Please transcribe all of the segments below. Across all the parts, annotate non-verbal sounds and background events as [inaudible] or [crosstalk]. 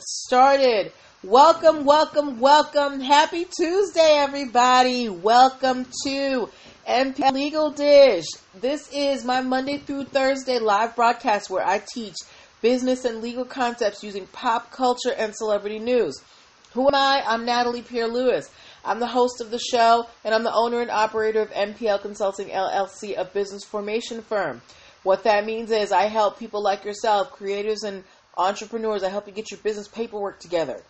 started. Welcome, welcome, welcome. Happy Tuesday, everybody. Welcome to MP Legal Dish. This is my Monday through Thursday live broadcast where I teach business and legal concepts using pop culture and celebrity news. Who am I? I'm Natalie Pierre Lewis. I'm the host of the show and I'm the owner and operator of MPL Consulting LLC, a business formation firm. What that means is I help people like yourself, creators and entrepreneurs, I help you get your business paperwork together.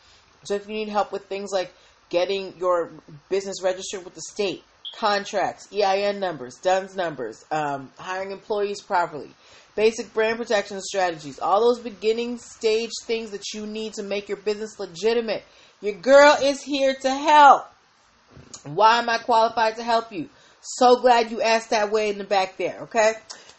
So if you need help with things like getting your business registered with the state, contracts, EIN numbers, DUNS numbers, um, hiring employees properly, basic brand protection strategies, all those beginning stage things that you need to make your business legitimate. Your girl is here to help. Why am I qualified to help you? So glad you asked that way in the back there, okay?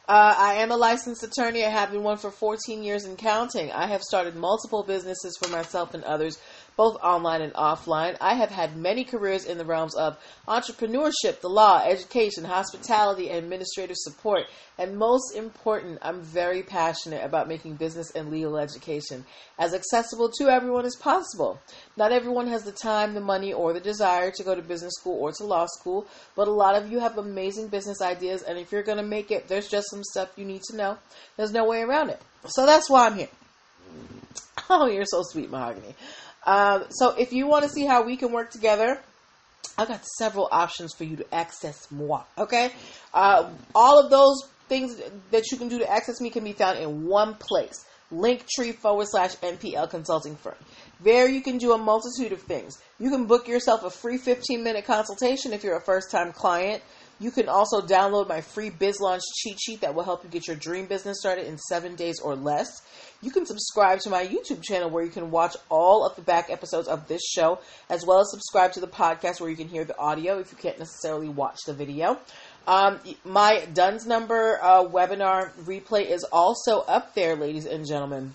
Uh, I am a licensed attorney. I have been one for 14 years and counting. I have started multiple businesses for myself and others both online and offline. I have had many careers in the realms of entrepreneurship, the law, education, hospitality, and administrative support. And most important, I'm very passionate about making business and legal education as accessible to everyone as possible. Not everyone has the time, the money, or the desire to go to business school or to law school, but a lot of you have amazing business ideas, and if you're going to make it, there's just some stuff you need to know. There's no way around it. So that's why I'm here. [laughs] Oh, you're so sweet, Mahogany. Um, so if you want to see how we can work together, I've got several options for you to access more. Okay, uh, all of those things that you can do to access me can be found in one place. Linktree forward slash MPL consulting firm. There you can do a multitude of things. You can book yourself a free 15 minute consultation if you're a first time client. You can also download my free Biz Launch cheat sheet that will help you get your dream business started in seven days or less. You can subscribe to my YouTube channel where you can watch all of the back episodes of this show, as well as subscribe to the podcast where you can hear the audio if you can't necessarily watch the video. Um, my Duns number uh, webinar replay is also up there, ladies and gentlemen.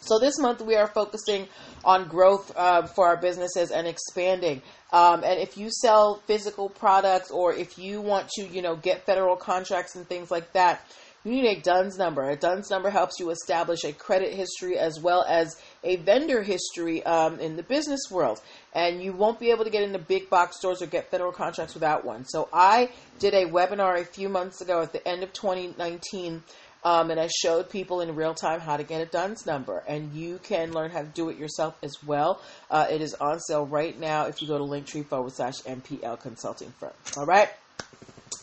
So this month we are focusing on growth uh, for our businesses and expanding. Um, and if you sell physical products or if you want to, you know, get federal contracts and things like that, you need a DUNS number. A DUNS number helps you establish a credit history as well as a vendor history um, in the business world. And you won't be able to get into big box stores or get federal contracts without one. So I did a webinar a few months ago at the end of 2019 um, and I showed people in real time how to get a DUNS number, and you can learn how to do it yourself as well. Uh, it is on sale right now if you go to linktree forward slash MPL consulting firm. All right.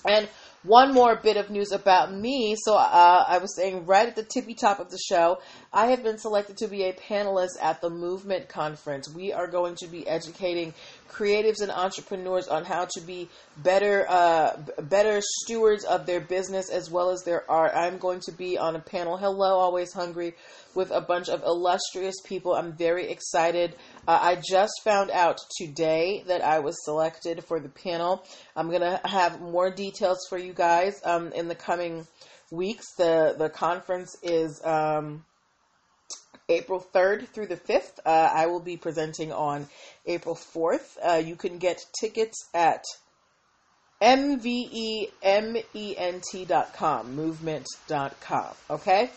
And one more bit of news about me. So uh, I was saying right at the tippy top of the show, I have been selected to be a panelist at the Movement Conference. We are going to be educating creatives and entrepreneurs on how to be better, uh, better stewards of their business as well as their art. I'm going to be on a panel. Hello, always hungry with a bunch of illustrious people. I'm very excited. Uh, I just found out today that I was selected for the panel. I'm going to have more details for you guys um, in the coming weeks. The, the conference is. Um, April 3rd through the 5th. Uh, I will be presenting on April 4th. Uh, you can get tickets at mvement.com, movement.com. Okay?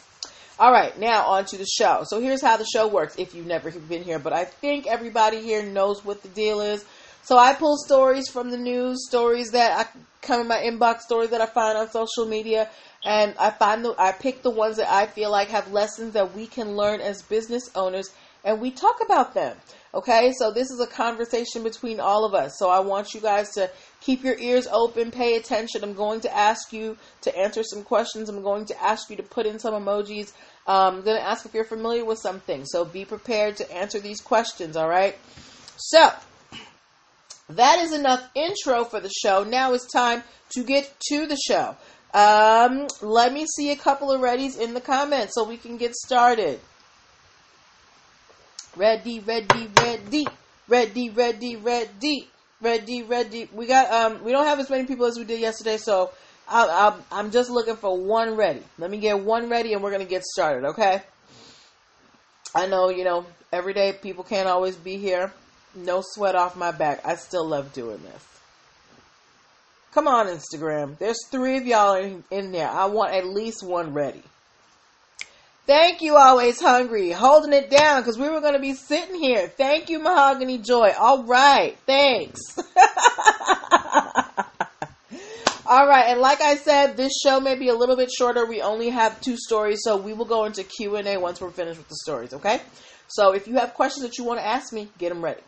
All right, now on to the show. So here's how the show works if you've never been here, but I think everybody here knows what the deal is. So I pull stories from the news, stories that I come in my inbox, stories that I find on social media, and I find the I pick the ones that I feel like have lessons that we can learn as business owners, and we talk about them. Okay, so this is a conversation between all of us. So I want you guys to keep your ears open, pay attention. I'm going to ask you to answer some questions. I'm going to ask you to put in some emojis. Um, I'm going to ask if you're familiar with something. So be prepared to answer these questions, all right? So, that is enough intro for the show. Now it's time to get to the show. Um, let me see a couple of readies in the comments so we can get started. Ready, ready, ready, ready, ready, ready, ready, ready. We got um, we don't have as many people as we did yesterday, so I, I'm just looking for one ready. Let me get one ready, and we're gonna get started. Okay. I know you know every day people can't always be here. No sweat off my back. I still love doing this. Come on, Instagram. There's three of y'all in, in there. I want at least one ready. Thank you, Always Hungry, holding it down because we were going to be sitting here. Thank you, Mahogany Joy. All right, thanks. [laughs] All right, and like I said, this show may be a little bit shorter. We only have two stories, so we will go into Q and A once we're finished with the stories. Okay. So if you have questions that you want to ask me, get them ready.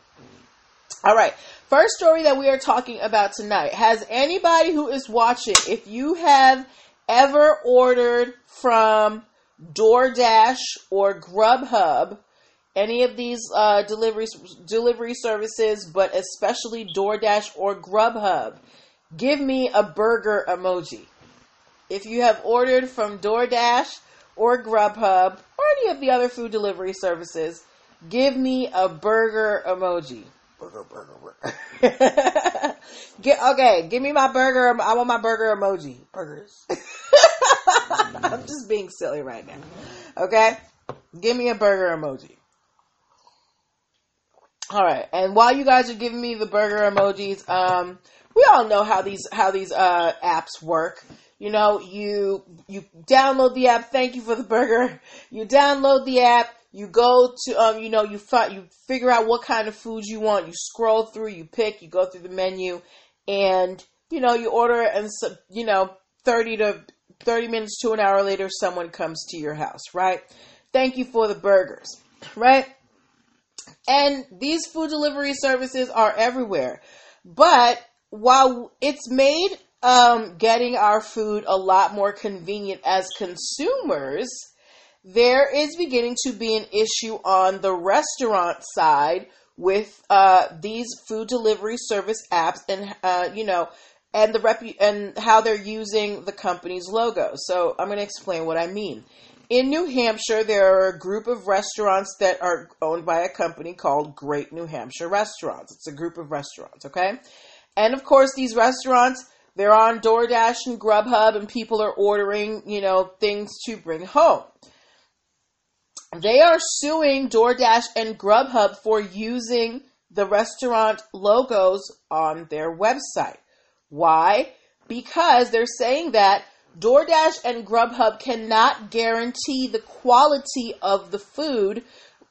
All right. First story that we are talking about tonight. Has anybody who is watching, if you have ever ordered from DoorDash or Grubhub, any of these uh, delivery delivery services, but especially DoorDash or Grubhub, give me a burger emoji. If you have ordered from DoorDash or Grubhub or any of the other food delivery services, give me a burger emoji. Burger, burger, burger. [laughs] Get, okay, give me my burger. I want my burger emoji. Burgers. [laughs] [laughs] I'm just being silly right now. Okay? Give me a burger emoji. All right. And while you guys are giving me the burger emojis, um, we all know how these how these uh, apps work. You know, you you download the app. Thank you for the burger. You download the app. You go to um, you know, you find you figure out what kind of foods you want. You scroll through, you pick, you go through the menu, and you know, you order and you know, thirty to thirty minutes to an hour later, someone comes to your house. Right? Thank you for the burgers. Right? And these food delivery services are everywhere, but while it's made um, getting our food a lot more convenient as consumers, there is beginning to be an issue on the restaurant side with uh, these food delivery service apps and uh, you know and the rep and how they're using the company's logo. So I'm going to explain what I mean. In New Hampshire, there are a group of restaurants that are owned by a company called Great New Hampshire Restaurants. It's a group of restaurants, okay? And of course, these restaurants, they're on DoorDash and Grubhub, and people are ordering, you know, things to bring home. They are suing DoorDash and Grubhub for using the restaurant logos on their website. Why? Because they're saying that DoorDash and Grubhub cannot guarantee the quality of the food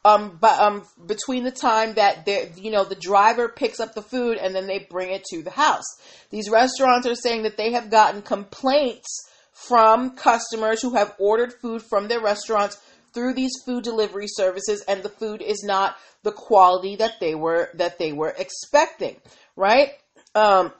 um, but um, between the time that you know the driver picks up the food and then they bring it to the house. These restaurants are saying that they have gotten complaints from customers who have ordered food from their restaurants through these food delivery services and the food is not the quality that they were that they were expecting, right? Um,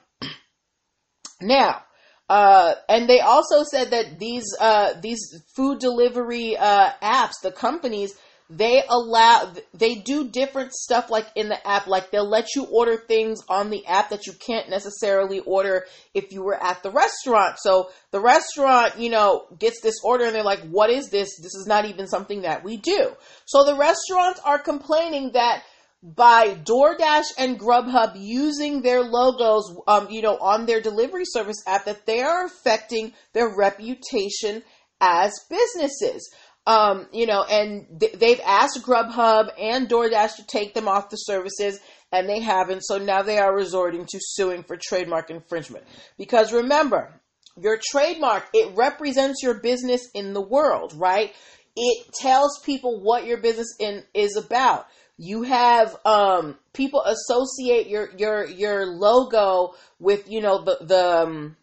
now, uh, and they also said that these uh, these food delivery uh, apps, the companies, they allow they do different stuff like in the app like they'll let you order things on the app that you can't necessarily order if you were at the restaurant. So the restaurant you know gets this order and they're like what is this? This is not even something that we do. So the restaurants are complaining that by DoorDash and Grubhub using their logos um, you know on their delivery service app that they are affecting their reputation as businesses um, you know, and th- they've asked Grubhub and DoorDash to take them off the services, and they haven't. So now they are resorting to suing for trademark infringement. Because remember, your trademark it represents your business in the world, right? It tells people what your business in is about. You have um, people associate your your your logo with you know the the um,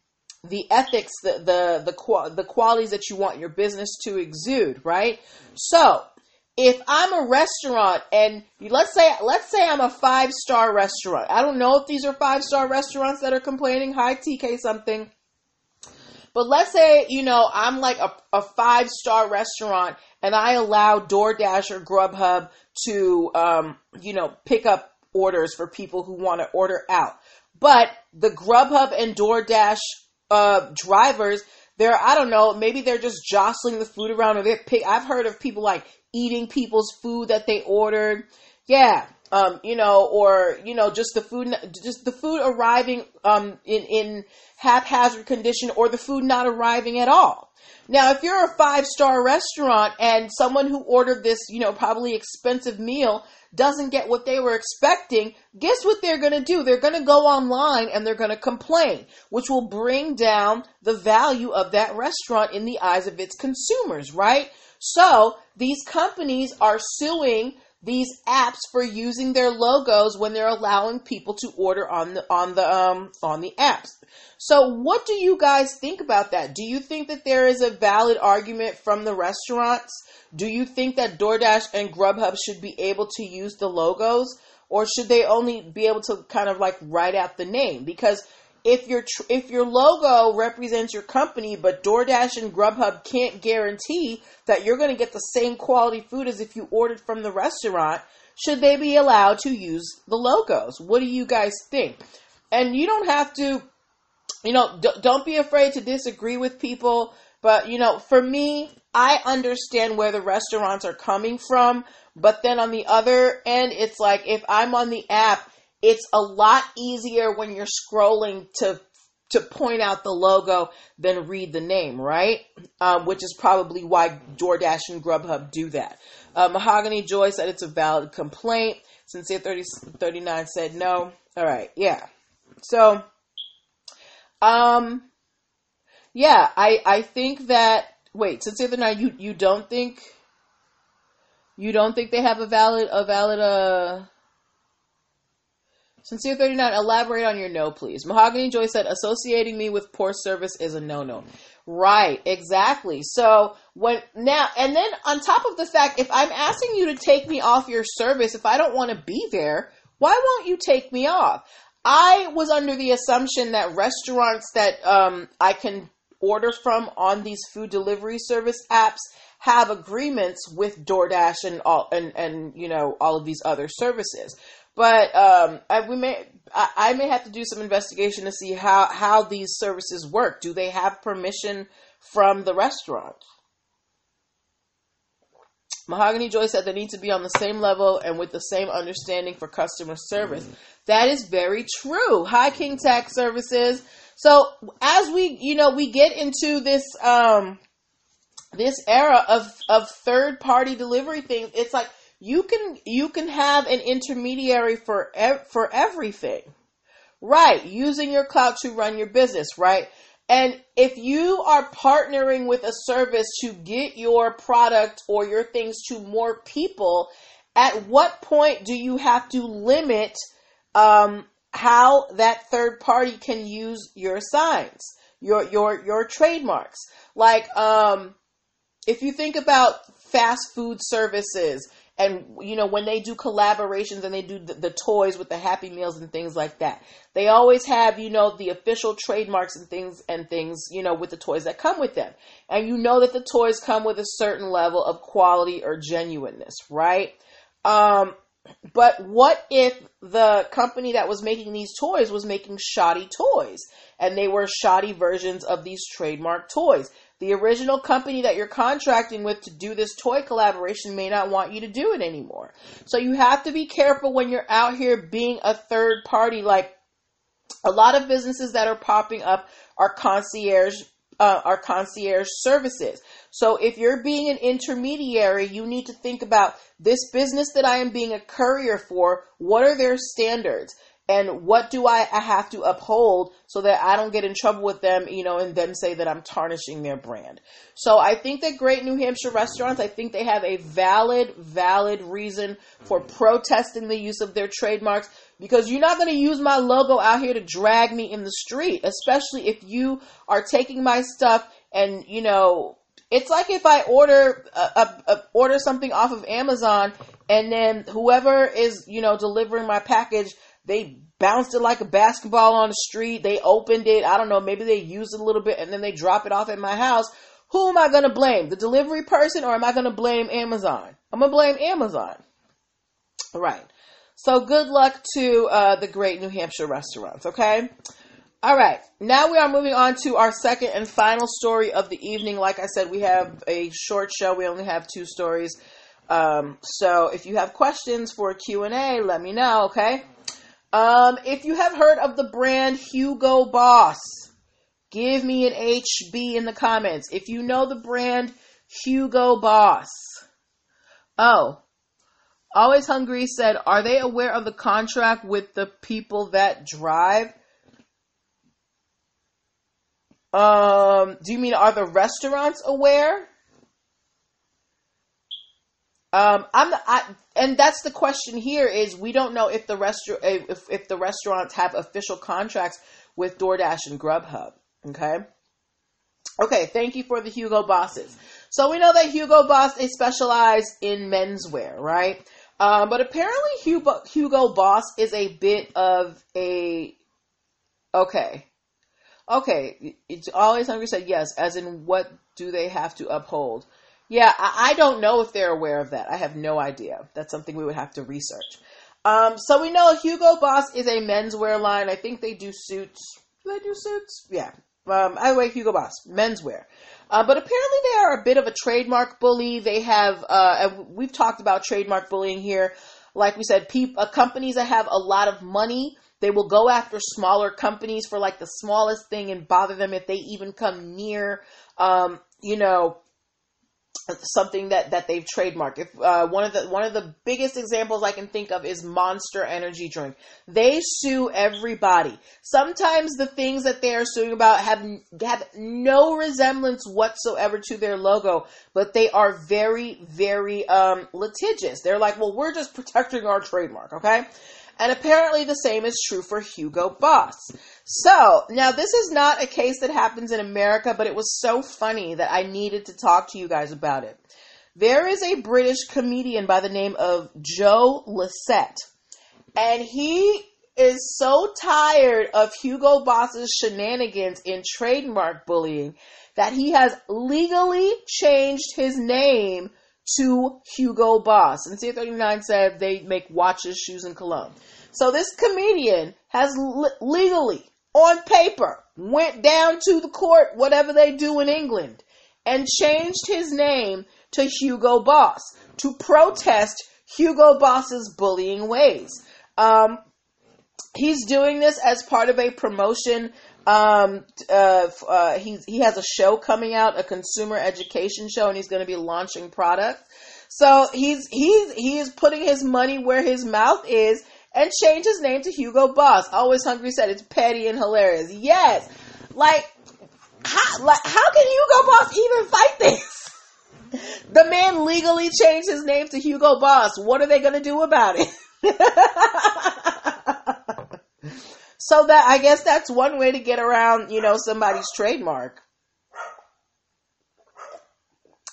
the ethics, the the the qual- the qualities that you want your business to exude, right? So, if I'm a restaurant and let's say let's say I'm a five star restaurant. I don't know if these are five star restaurants that are complaining. Hi TK something. But let's say, you know, I'm like a, a five star restaurant and I allow DoorDash or Grubhub to, um, you know, pick up orders for people who want to order out. But the Grubhub and DoorDash uh, drivers, they're I don't know, maybe they're just jostling the food around, or they're pick. I've heard of people like eating people's food that they ordered. Yeah, um, you know, or you know, just the food, just the food arriving um, in in haphazard condition, or the food not arriving at all. Now, if you're a five star restaurant and someone who ordered this, you know, probably expensive meal doesn't get what they were expecting, guess what they're going to do? They're going to go online and they're going to complain, which will bring down the value of that restaurant in the eyes of its consumers, right? So these companies are suing these apps for using their logos when they're allowing people to order on the on the um on the apps. So what do you guys think about that? Do you think that there is a valid argument from the restaurants? Do you think that DoorDash and Grubhub should be able to use the logos or should they only be able to kind of like write out the name? Because if your tr- if your logo represents your company, but DoorDash and Grubhub can't guarantee that you're going to get the same quality food as if you ordered from the restaurant, should they be allowed to use the logos? What do you guys think? And you don't have to, you know, d- don't be afraid to disagree with people. But you know, for me, I understand where the restaurants are coming from. But then on the other end, it's like if I'm on the app it's a lot easier when you're scrolling to to point out the logo than read the name, right? Um, which is probably why DoorDash and Grubhub do that. Uh, Mahogany Joy said it's a valid complaint. Sincere 30, 39 said no. All right, yeah. So, um, yeah, I I think that wait, Sincere 39, you you don't think you don't think they have a valid a valid uh Sincere 39, elaborate on your no, please. Mahogany Joy said, associating me with poor service is a no no. Right, exactly. So when now, and then on top of the fact, if I'm asking you to take me off your service, if I don't want to be there, why won't you take me off? I was under the assumption that restaurants that um, I can order from on these food delivery service apps have agreements with DoorDash and all and and you know all of these other services. But um, I, we may I, I, may have to do some investigation to see how how these services work. Do they have permission from the restaurant? Mahogany Joy said they need to be on the same level and with the same understanding for customer service. Mm-hmm. That is very true. Hi, King Tax Services. So as we, you know, we get into this um, this era of of third party delivery things, it's like you can you can have an intermediary for ev- for everything. Right using your cloud to run your business right? And if you are partnering with a service to get your product or your things to more people at what point do you have to limit um, how that third party can use your signs your your your trademarks? Like um, if you think about fast food services and you know when they do collaborations and they do the, the, toys with the happy meals and things like that they always have you know the official trademarks and things and things you know with the toys that come with them. And you know that the toys come with a certain level of quality or genuineness right? Um, but what if the company that was making these toys was making shoddy toys? And they were shoddy versions of these trademark toys the original company that you're contracting with to do this toy collaboration may not want you to do it anymore. So you have to be careful when you're out here being a third party. Like a lot of businesses that are popping up are concierge, uh, are concierge services. So if you're being an intermediary, you need to think about this business that I am being a courier for. What are their standards? And what do I, I have to uphold so that I don't get in trouble with them, you know, and then say that I'm tarnishing their brand. So I think that great New Hampshire restaurants, I think they have a valid, valid reason for protesting the use of their trademarks because you're not going to use my logo out here to drag me in the street, especially if you are taking my stuff and, you know, it's like if I order a, a, a, order something off of Amazon and then whoever is, you know, delivering my package they bounced it like a basketball on the street. They opened it. I don't know. Maybe they used it a little bit and then they drop it off at my house. Who am I going to blame? The delivery person or am I going to blame Amazon? I'm going to blame Amazon. All right. So good luck to uh, the great New Hampshire restaurants, okay? All right. Now we are moving on to our second and final story of the evening. Like I said, we have a short show. We only have two stories. Um, so if you have questions for Q&A, let me know, okay? Um, if you have heard of the brand Hugo Boss, give me an HB in the comments. If you know the brand Hugo Boss. Oh, Always Hungry said, Are they aware of the contract with the people that drive? Um, do you mean are the restaurants aware? Um, I'm I, and that's the question here is we don't know if the restaurant if, if the restaurants have official contracts with DoorDash and Grubhub. Okay. Okay, thank you for the Hugo Bosses. So we know that Hugo Boss is specialized in menswear, right? Um, but apparently Hugo, Hugo Boss is a bit of a okay. Okay, it's always hungry said yes, as in what do they have to uphold? Yeah, I, don't know if they're aware of that. I have no idea. That's something we would have to research. Um, so we know Hugo Boss is a menswear line. I think they do suits. Do they do suits? Yeah. Um, way, Hugo Boss, menswear. Uh, but apparently they are a bit of a trademark bully. They have, uh, we've talked about trademark bullying here. Like we said, pe- uh, companies that have a lot of money, they will go after smaller companies for like the smallest thing and bother them if they even come near, um, you know, something that that they've trademarked. If uh, one of the one of the biggest examples I can think of is Monster Energy Drink. They sue everybody. Sometimes the things that they are suing about have have no resemblance whatsoever to their logo, but they are very very um, litigious. They're like, well, we're just [laughs] protecting our trademark, okay? And apparently the same is true for Hugo Boss. So, now this is not a case that happens in America, but it was so funny that I needed to talk to you guys about it. There is a British comedian by the name of Joe Lycett, and he is so tired of Hugo Boss's shenanigans in trademark bullying that he has legally changed his name to Hugo Boss. And C39 said they make watches, shoes, and cologne. So this comedian has le- legally, on paper, went down to the court, whatever they do in England, and changed his name to Hugo Boss to protest Hugo Boss's bullying ways. Um, he's doing this as part of a promotion. Um, uh, uh, he he has a show coming out, a consumer education show, and he's going to be launching products. So he's he's he is putting his money where his mouth is, and change his name to Hugo Boss. Always Hungry said it's petty and hilarious. Yes, like how like how can Hugo Boss even fight this? [laughs] The man legally changed his name to Hugo Boss. What are they going to do about it? [laughs] so that I guess that's one way to get around, you know, somebody's trademark.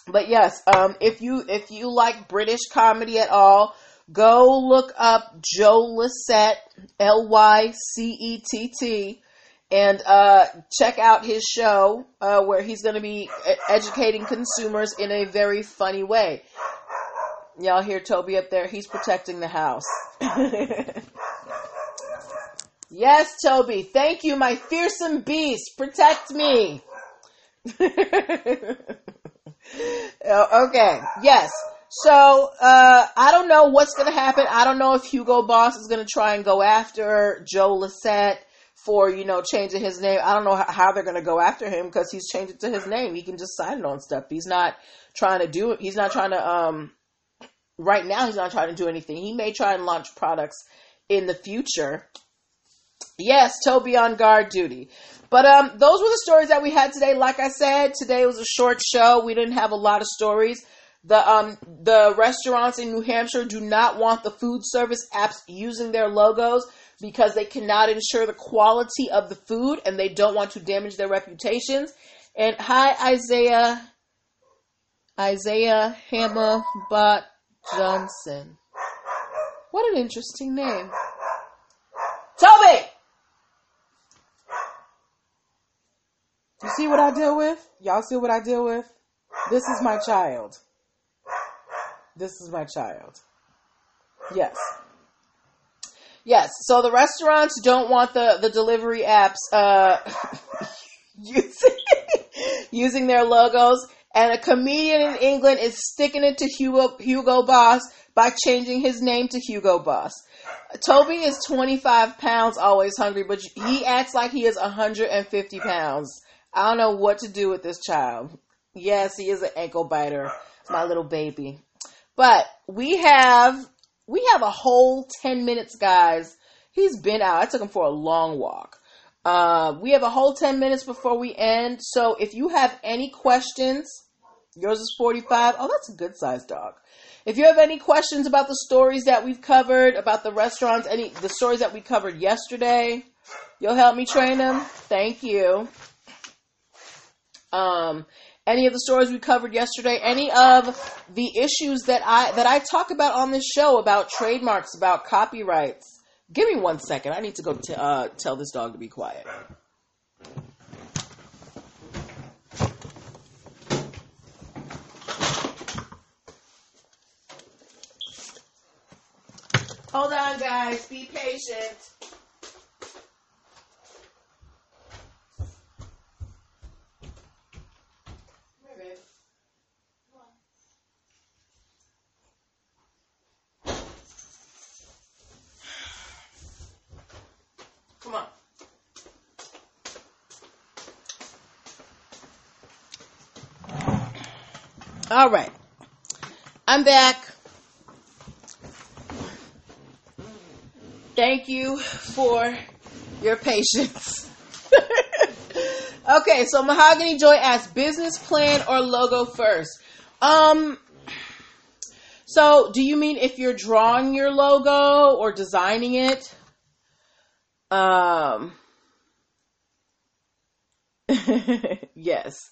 But yes, um, if you if you like British comedy at all, Go look up Joe Lycett, L Y C E T T, and uh, check out his show uh, where he's going to be educating consumers in a very funny way. Y'all hear Toby up there? He's protecting the house. [laughs] yes, Toby. Thank you, my fearsome beast. Protect me. [laughs] Oh, okay. Yes. So uh, I don't know what's going to happen. I don't know if Hugo Boss is going to try and go after Joe Lycett for you know changing his name. I don't know how they're going to go after him because he's changed it to his name. He can just sign it on stuff. He's not trying to do it. He's not trying to. Um, right now, he's not trying to do anything. He may try and launch products in the future. Yes, Toby on guard duty. But um, those were the stories that we had today. Like I said, today was a short show. We didn't have a lot of stories. The um the restaurants in New Hampshire do not want the food service apps using their logos because they cannot ensure the quality of the food and they don't want to damage their reputations. And hi Isaiah Isaiah Hammerbot Johnson. What an interesting name. Toby! You see what I deal with? Y'all see what I deal with? This is my child. This is my child. Yes. Yes. So the restaurants don't want the, the delivery apps uh, [laughs] using, [laughs] using their logos. And a comedian in England is sticking it to Hugo, Hugo Boss by changing his name to Hugo Boss. Toby is 25 pounds, always hungry, but he acts like he is 150 pounds. I don't know what to do with this child. Yes, he is an ankle biter, my little baby. But we have we have a whole 10 minutes, guys. He's been out. I took him for a long walk. Uh, we have a whole 10 minutes before we end. So if you have any questions, yours is 45. Oh, that's a good sized dog. If you have any questions about the stories that we've covered, about the restaurants, any the stories that we covered yesterday, you'll help me train them. Thank you. Um, any of the stories we covered yesterday, any of the issues that I that I talk about on this show about trademarks, about copyrights. Give me one second. I need to go t- uh, tell this dog to be quiet. Hold on, guys. Be patient. Come on. All right. I'm back. Thank you for your patience. [laughs] okay, so Mahogany Joy asks business plan or logo first. Um so do you mean if you're drawing your logo or designing it? Um [laughs] yes.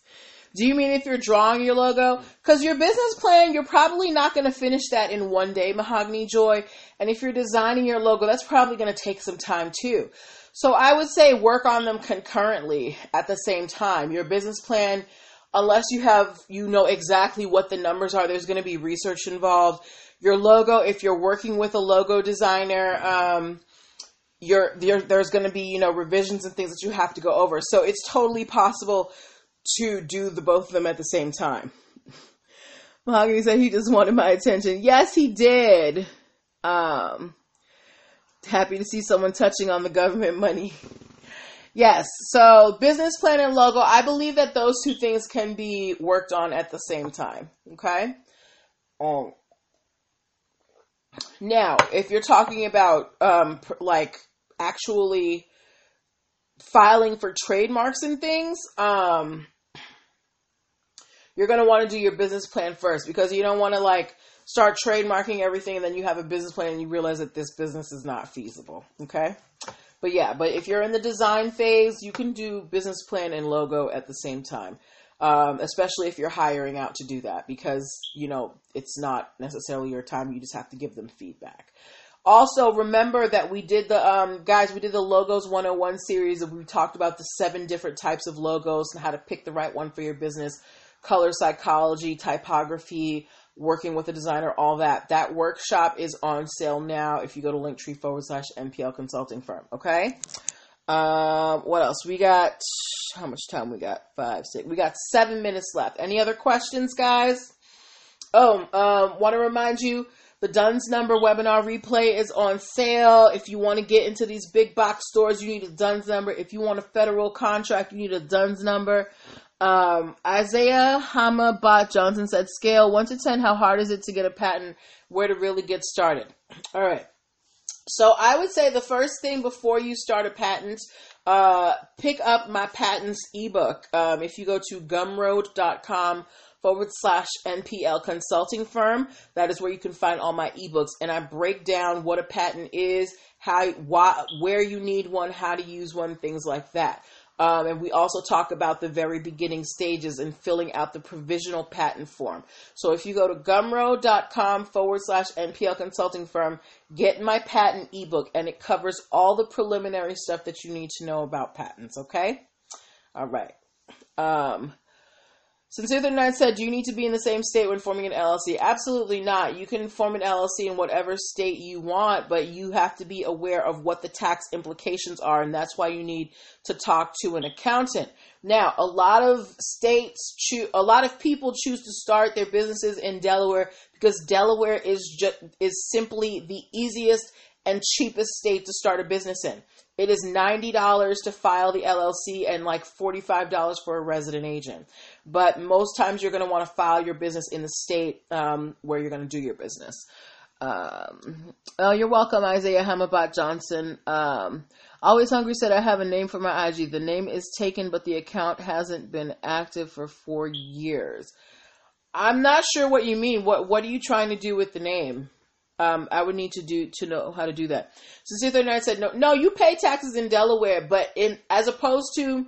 Do you mean if you're drawing your logo? Because your business plan, you're probably not going to finish that in one day, Mahogany Joy. And if you're designing your logo, that's probably going to take some time too. So I would say work on them concurrently at the same time. Your business plan, unless you have, you know exactly what the numbers are, there's going to be research involved. Your logo, if you're working with a logo designer, um, you're, there's going to be, you know, revisions and things that you have to go over. So it's totally possible to do the both of them at the same time. Mahogany said he just wanted my attention. Yes, he did. Um, happy to see someone touching on the government money. Yes, so business plan and logo, I believe that those two things can be worked on at the same time. Okay? Um, now, if you're talking about um, like actually filing for trademarks and things, um, you're going to want to do your business plan first because you don't want to like start trademarking everything and then you have a business plan and you realize that this business is not feasible. Okay. But yeah, but if you're in the design phase, you can do business plan and logo at the same time. Um, especially if you're hiring out to do that because you know it's not necessarily your time you just have to give them feedback also remember that we did the um, guys we did the logos 101 series and we talked about the seven different types of logos and how to pick the right one for your business color psychology, typography, working with a designer, all that. That workshop is on sale now if you go to linktree forward slash MPL consulting firm. Okay. Um, what else? We got how much time we got? Five, six. We got seven minutes left. Any other questions, guys? Oh, um, want to remind you the Duns number webinar replay is on sale. If you want to get into these big box stores, you need a Duns number. If you want a federal contract, you need a Duns number. Um, Isaiah Hamabat Johnson said, scale 1 to 10, how hard is it to get a patent? Where to really get started? [clears throat] All right. So I would say the first thing before you start a patent, uh, pick up my patents ebook. Um, if you go to gumroad.com forward slash MPL consulting firm, that is where you can find all my ebooks. And I break down what a patent is, how, why, where you need one, how to use one, things like that. Um, and we also talk about the very beginning stages in filling out the provisional patent form. So if you go to gumroad.com forward slash MPL consulting firm, get my patent ebook and it covers all the preliminary stuff that you need to know about patents. Okay. All right. Um, Sincere the Nine said, Do you need to be in the same state when forming an LLC? Absolutely not. You can form an LLC in whatever state you want, but you have to be aware of what the tax implications are, and that's why you need to talk to an accountant. Now, a lot of states choose, a lot of people choose to start their businesses in Delaware because Delaware is just is simply the easiest and cheapest state to start a business in. It is $90 to file the LLC and like $45 for a resident agent. But most times you're going to want to file your business in the state um, where you're going to do your business. Um, oh, you're welcome, Isaiah Hamabat Johnson. Um, Always Hungry said, I have a name for my IG. The name is taken, but the account hasn't been active for four years. I'm not sure what you mean. What What are you trying to do with the name? Um, I would need to do to know how to do that. Sincere thirty nine said no. No, you pay taxes in Delaware, but in as opposed to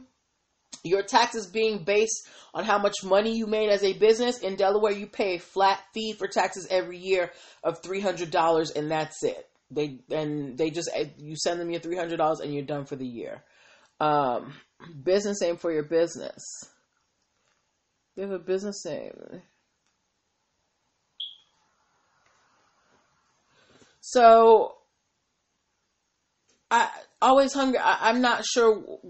your taxes being based on how much money you made as a business in Delaware, you pay a flat fee for taxes every year of three hundred dollars, and that's it. They and they just you send them your three hundred dollars, and you're done for the year. Um, business name for your business. You have a business name. So, I always hungry. I, I'm not sure.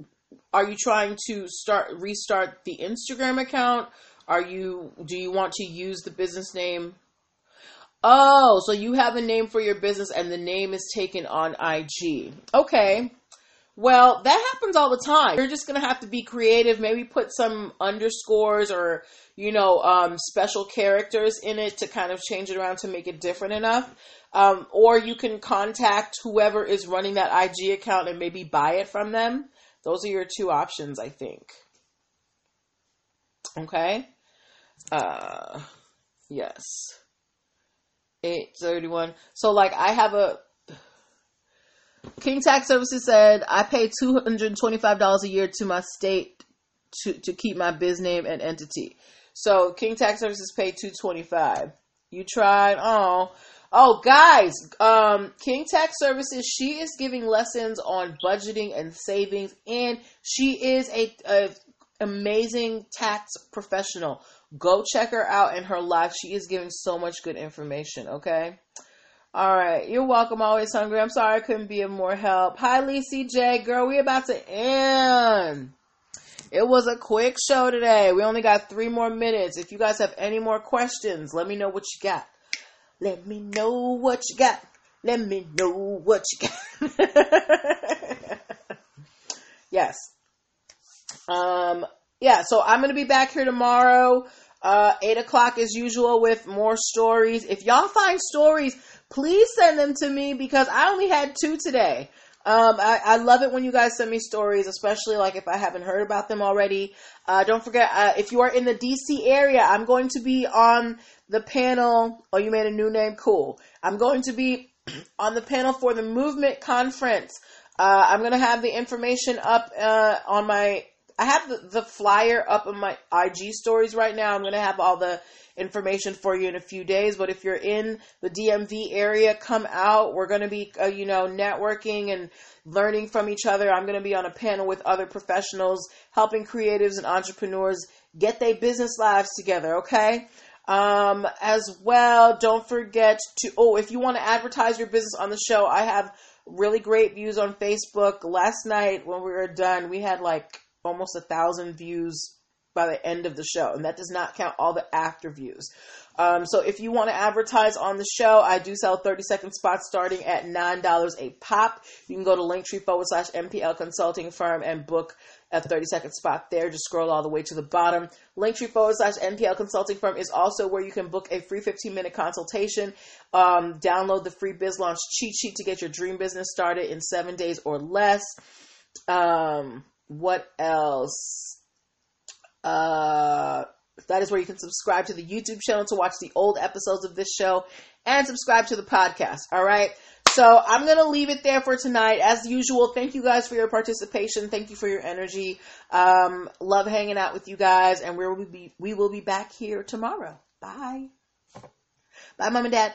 Are you trying to start restart the Instagram account? Are you? Do you want to use the business name? Oh, so you have a name for your business, and the name is taken on IG. Okay. Well, that happens all the time. You're just going to have to be creative, maybe put some underscores or, you know, um, special characters in it to kind of change it around to make it different enough. Um, or you can contact whoever is running that IG account and maybe buy it from them. Those are your two options, I think. Okay? Uh, yes. 831. So, like, I have a King Tax Services said I pay two hundred and twenty five dollars a year to my state to to keep my biz name and entity. So King Tax Services twenty five. You tried? Oh, oh, guys. Um, King Tax Services. She is giving lessons on budgeting and savings, and she is a, a amazing tax professional. Go check her out in her live. She is giving so much good information. Okay. All right, you're welcome. Always hungry. I'm sorry I couldn't be of more help. Hi, Lee CJ. Girl, we're about to end. It was a quick show today. We only got three more minutes. If you guys have any more questions, let me know what you got. Let me know what you got. Let me know what you got. [laughs] yes. Um. Yeah. So I'm gonna be back here tomorrow, uh, eight o'clock as usual with more stories. If y'all find stories please send them to me because I only had two today. Um, I, I, love it when you guys send me stories, especially like if I haven't heard about them already. Uh, don't forget, uh, if you are in the DC area, I'm going to be on the panel. Oh, you made a new name? Cool. I'm going to be [clears throat] on the panel for the movement conference. Uh, I'm going to have the information up uh, on my. I have the, the flyer up on my IG stories right now. I'm going to have all the information for you in a few days. But if you're in the DMV area, come out. We're going to be, uh, you know, networking and learning from each other. I'm going to be on a panel with other professionals, helping creatives and entrepreneurs get their business lives together. Okay. Um, as well, don't forget to, oh, if you want to advertise your business on the show, I have really great views on Facebook. Last night when we were done, we had like almost a thousand views by the end of the show, and that does not count all the after views. Um, so if you want to advertise on the show, I do sell 30 second spots starting at $9 a pop. You can go to linktree forward slash MPL consulting firm and book a 30 second spot there. Just scroll all the way to the bottom. Linktree forward slash MPL consulting firm is also where you can book a free 15 minute consultation. Um, download the free biz launch cheat sheet to get your dream business started in seven days or less. Um, what else? Uh, that is where you can subscribe to the YouTube channel to watch the old episodes of this show and subscribe to the podcast. All right. So I'm going to leave it there for tonight. As usual, thank you guys for your participation. Thank you for your energy. Um, love hanging out with you guys and we will be, we will be back here tomorrow. Bye. Bye, mom and dad.